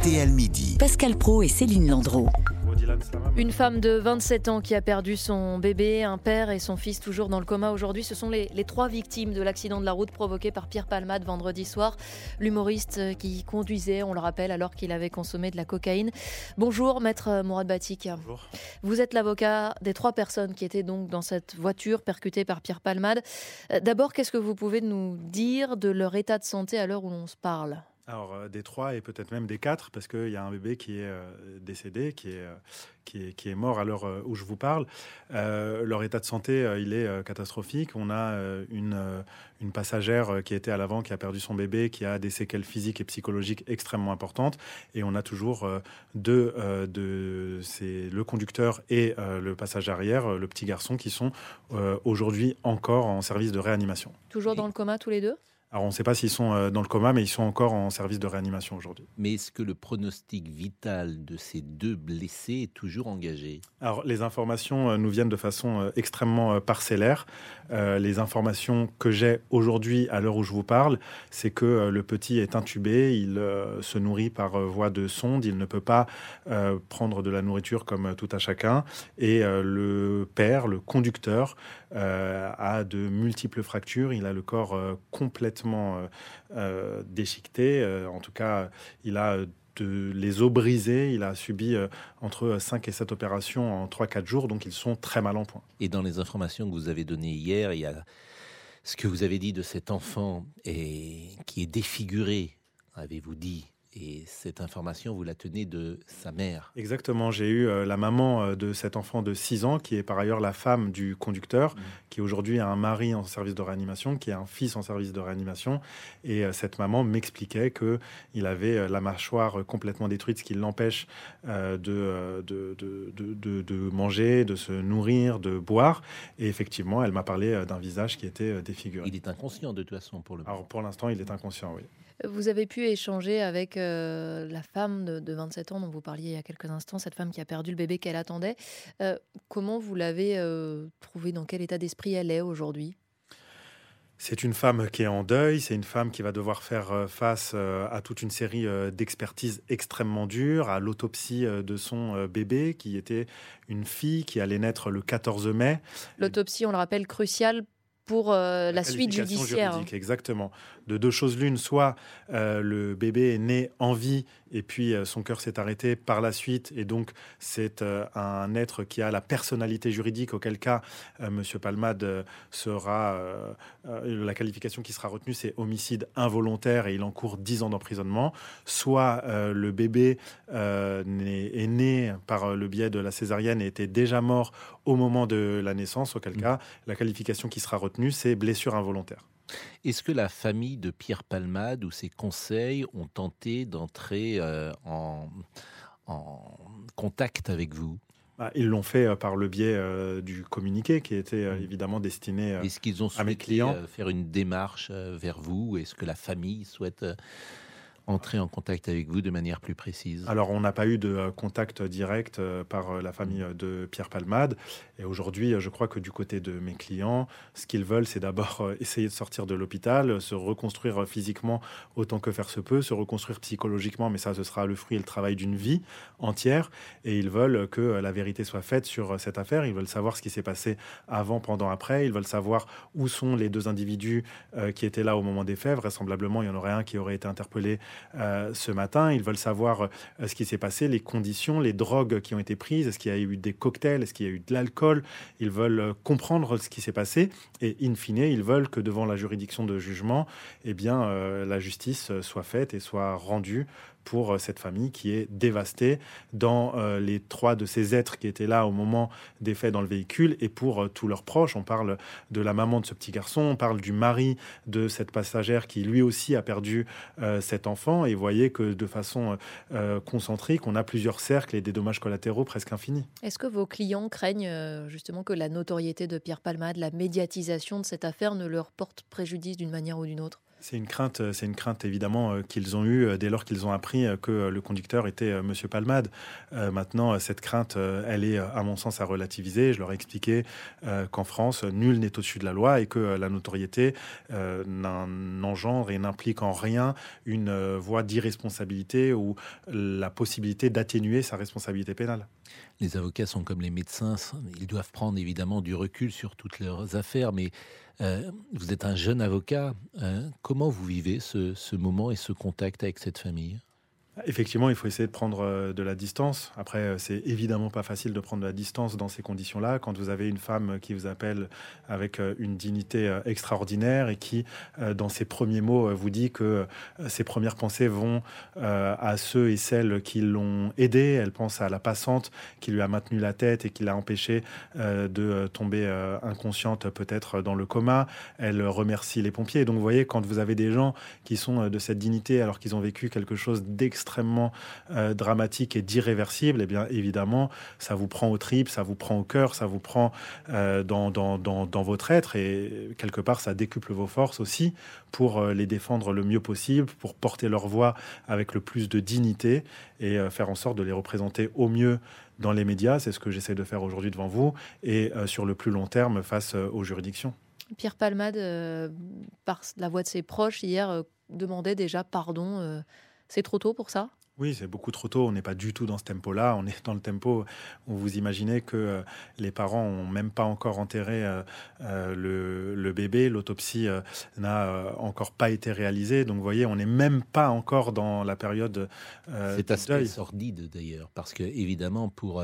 RTL Midi. Pascal Pro et Céline Landreau. Une femme de 27 ans qui a perdu son bébé, un père et son fils toujours dans le coma aujourd'hui. Ce sont les, les trois victimes de l'accident de la route provoqué par Pierre Palmade vendredi soir. L'humoriste qui conduisait, on le rappelle, alors qu'il avait consommé de la cocaïne. Bonjour, maître Mourad Batik. Bonjour. Vous êtes l'avocat des trois personnes qui étaient donc dans cette voiture percutée par Pierre Palmade. Euh, D'abord, qu'est-ce que vous pouvez nous dire de leur état de santé à l'heure où l'on se parle? Alors, euh, des trois et peut-être même des quatre, parce qu'il y a un bébé qui est euh, décédé, qui est, euh, qui, est, qui est mort à l'heure où je vous parle. Euh, leur état de santé, euh, il est euh, catastrophique. On a euh, une, euh, une passagère qui était à l'avant, qui a perdu son bébé, qui a des séquelles physiques et psychologiques extrêmement importantes. Et on a toujours euh, deux, euh, de, c'est le conducteur et euh, le passager arrière, le petit garçon, qui sont euh, aujourd'hui encore en service de réanimation. Toujours dans le coma tous les deux? Alors, on ne sait pas s'ils sont euh, dans le coma, mais ils sont encore en service de réanimation aujourd'hui. Mais est-ce que le pronostic vital de ces deux blessés est toujours engagé? Alors, les informations euh, nous viennent de façon euh, extrêmement parcellaire. Euh, les informations que j'ai aujourd'hui, à l'heure où je vous parle, c'est que le petit est intubé, il euh, se nourrit par voie de sonde, il ne peut pas euh, prendre de la nourriture comme tout à chacun. Et le père, le conducteur, a de multiples fractures. Il a le corps euh, complètement euh, euh, déchiqueté. Euh, en tout cas, il a euh, les os brisés. Il a subi euh, entre 5 et 7 opérations en 3-4 jours, donc ils sont très mal en point. Et dans les informations que vous avez données hier, il y a ce que vous avez dit de cet enfant et qui est défiguré, avez-vous dit Et cette information, vous la tenez de sa mère. Exactement, j'ai eu euh, la maman euh, de cet enfant de 6 ans, qui est par ailleurs la femme du conducteur, Mhm. qui aujourd'hui a un mari en service de réanimation, qui a un fils en service de réanimation. Et euh, cette maman m'expliquait que il avait euh, la mâchoire complètement détruite, ce qui l'empêche de, de, de, de, de- de manger, de se nourrir, de boire. Et effectivement, elle m'a parlé d'un visage qui était défiguré. Il est inconscient de toute façon pour le moment. Alors pour l'instant, il est inconscient, oui. Vous avez pu échanger avec euh, la femme de, de 27 ans dont vous parliez il y a quelques instants, cette femme qui a perdu le bébé qu'elle attendait. Euh, comment vous l'avez euh, trouvée? Dans quel état d'esprit elle est aujourd'hui? C'est une femme qui est en deuil, c'est une femme qui va devoir faire face à toute une série d'expertises extrêmement dures, à l'autopsie de son bébé qui était une fille qui allait naître le 14 mai. L'autopsie, on le rappelle, cruciale pour euh, la suite judiciaire. juridique, exactement. De deux choses l'une, soit euh, le bébé est né en vie et puis euh, son cœur s'est arrêté par la suite et donc c'est un être qui a la personnalité juridique, auquel cas Monsieur Palmade sera la qualification qui sera retenue, c'est homicide involontaire et il encourt 10 ans d'emprisonnement. Soit le bébé est né par le biais de la césarienne et était déjà mort au moment de la naissance, auquel Mm. cas la qualification qui sera retenue, c'est blessure involontaire. Est-ce que la famille de Pierre Palmade ou ses conseils ont tenté d'entrer euh, en, en contact avec vous? Bah, ils l'ont fait euh, par le biais euh, du communiqué qui était euh, Mm. évidemment destiné. euh, Est-ce qu'ils ont à mes souhaité clients? faire une démarche vers vous? Est-ce que la famille souhaite entrer en contact avec vous de manière plus précise Alors, on n'a pas eu de euh, contact direct euh, par euh, la famille de Pierre Palmade. Et aujourd'hui, je crois que du côté de mes clients, ce qu'ils veulent, c'est d'abord essayer de sortir de l'hôpital, se reconstruire physiquement autant que faire se peut, se reconstruire psychologiquement, mais ça, ce sera le fruit et le travail d'une vie entière. Et ils veulent que la vérité soit faite sur cette affaire. Ils veulent savoir ce qui s'est passé avant, pendant, après. Ils veulent savoir où sont les deux individus qui étaient là au moment des faits. Vraisemblablement, il y en aurait un qui aurait été interpellé euh, ce matin. Ils veulent savoir euh, ce qui s'est passé, les conditions, les drogues qui ont été prises. Est-ce qu'il y a eu des cocktails? Est-ce qu'il y a eu de l'alcool? Ils veulent euh, comprendre ce qui s'est passé. Et in fine, ils veulent que devant la juridiction de jugement, eh bien, la justice soit faite et soit rendue pour cette famille qui est dévastée dans les trois de ces êtres qui étaient là au moment des faits dans le véhicule et pour tous leurs proches. On parle de la maman de ce petit garçon, on parle du mari de cette passagère qui lui aussi a perdu cet enfant. Et voyez que de façon euh, concentrique, on a plusieurs cercles et des dommages collatéraux presque infinis. Est-ce que vos clients craignent euh, justement que la notoriété de Pierre Palmade, la médiatisation de cette affaire ne leur porte préjudice d'une manière ou d'une autre? C'est une crainte, c'est une crainte évidemment qu'ils ont eue dès lors qu'ils ont appris que le conducteur était Monsieur Palmade. maintenant, cette crainte, elle est à mon sens à relativiser. Je leur ai expliqué qu'en France, nul n'est au-dessus de la loi et que la notoriété n'engendre et n'implique en rien une voie d'irresponsabilité ou la possibilité d'atténuer sa responsabilité pénale. Les avocats sont comme les médecins, ils doivent prendre évidemment du recul sur toutes leurs affaires, mais euh, vous êtes un jeune avocat. Hein. comment vous vivez ce moment et ce contact avec cette famille? Effectivement, il faut essayer de prendre euh, de la distance. Après, euh, c'est évidemment pas facile de prendre de la distance dans ces conditions-là. Quand vous avez une femme qui vous appelle avec euh, une dignité extraordinaire et qui, dans ses premiers mots, vous dit que ses premières pensées vont à ceux et celles qui l'ont aidé. Elle pense à la passante qui lui a maintenu la tête et qui l'a empêché de tomber inconsciente peut-être dans le coma. Elle remercie les pompiers. Donc, vous voyez, quand vous avez des gens qui sont de cette dignité alors qu'ils ont vécu quelque chose d'extraordinaire, extrêmement euh, dramatique et d'irréversible, eh bien évidemment, ça vous prend au tripes, ça vous prend au cœur, ça vous prend euh, dans, dans, dans, votre être, et quelque part, ça décuple vos forces aussi pour euh, les défendre le mieux possible, pour porter leur voix avec le plus de dignité et faire en sorte de les représenter au mieux dans les médias. C'est ce que j'essaie de faire aujourd'hui devant vous, et sur le plus long terme face aux juridictions. Pierre Palmade, par la voix de ses proches, hier, demandait déjà pardon c'est trop tôt pour ça? Oui, c'est beaucoup trop tôt. On n'est pas du tout dans ce tempo-là. On est dans le tempo où vous imaginez que euh, les parents ont même pas encore enterré euh, euh, le, bébé. L'autopsie n'a encore pas été réalisée. Donc, vous voyez, on n'est même pas encore dans la période. C'est assez sordide d'ailleurs, parce que évidemment, pour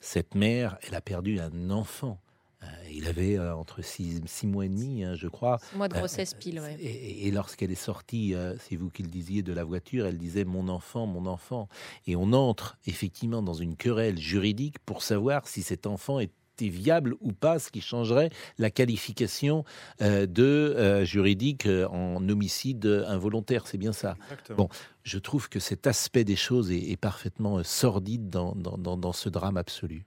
cette mère, elle a perdu un enfant. Euh, il avait euh, entre six, mois et demi, hein, je crois. mois de grossesse pile, Et, lorsqu'elle est sortie, euh, c'est vous qui le disiez, de la voiture, elle disait mon enfant, mon enfant. Et on entre effectivement dans une querelle juridique pour savoir si cet enfant était viable ou pas, ce qui changerait la qualification de juridique en homicide involontaire. C'est bien ça. Bon, je trouve que cet aspect des choses est, parfaitement sordide dans, dans, ce drame absolu.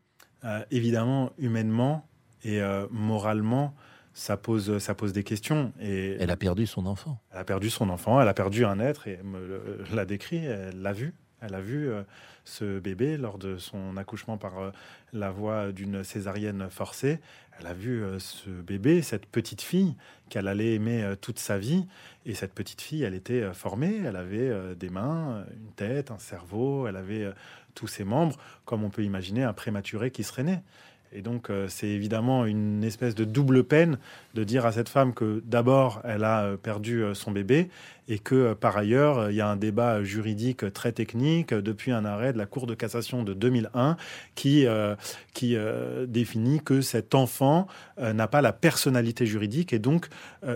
évidemment, humainement, et euh, moralement, ça pose, ça pose des questions. Et elle a perdu son enfant. Elle a perdu son enfant, elle a perdu un être, et elle me l'a décrit, elle l'a vu. Elle a vu euh, ce bébé lors de son accouchement par euh, la voie d'une césarienne forcée. Elle a vu ce bébé, cette petite fille qu'elle allait aimer toute sa vie. Et cette petite fille, elle était formée, elle avait des mains, une tête, un cerveau, elle avait tous ses membres, comme on peut imaginer un prématuré qui serait né. Et donc, euh, c'est évidemment une espèce de double peine de dire à cette femme que d'abord, elle a euh, perdu euh, son bébé et que par ailleurs, il y a un débat juridique très technique depuis un arrêt de la Cour de cassation de 2001 qui, qui définit que cet enfant n'a pas la personnalité juridique et donc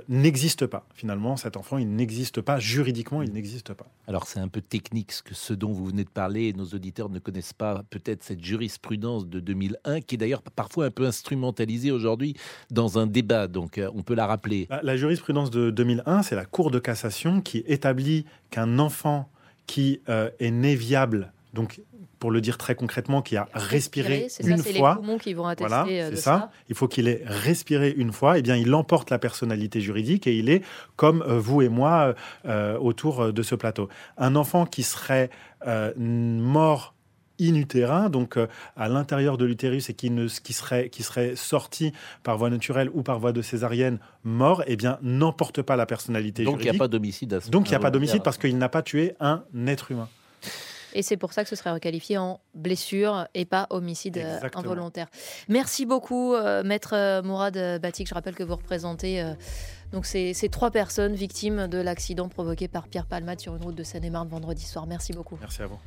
n'existe pas. Finalement, cet enfant, il n'existe pas juridiquement, il n'existe pas. Alors, c'est un peu technique ce, que, ce dont vous venez de parler. Nos auditeurs ne connaissent pas peut-être cette jurisprudence de 2001 qui est d'ailleurs parfois un peu instrumentalisée aujourd'hui dans un débat, donc euh, on peut la rappeler. La, jurisprudence de 2001, c'est la Cour de cassation qui établit qu'un enfant qui euh, est né viable, donc pour le dire très concrètement, qui a respiré, une fois. qui vont voilà, euh, c'est ça. Il faut qu'il ait respiré une fois. Et eh bien, il emporte la personnalité juridique et il est comme vous et moi autour de ce plateau. Un enfant qui serait mort inutérin, donc euh, à l'intérieur de l'utérus et qui, ne, qui, serait, qui serait sorti par voie naturelle ou par voie de césarienne mort, eh bien, n'emporte pas la personnalité donc, juridique. Donc il n'y a pas d'homicide Donc il n'y a pas d'homicide parce qu'il n'a pas tué un être humain. Et c'est pour ça que ce serait requalifié en blessure et pas homicide euh, involontaire. Merci beaucoup, euh, maître Mourad Batik. Je rappelle que vous représentez donc ces, ces, trois personnes victimes de l'accident provoqué par Pierre Palmade sur une route de Seine-et-Marne vendredi soir. Merci beaucoup. Merci à vous.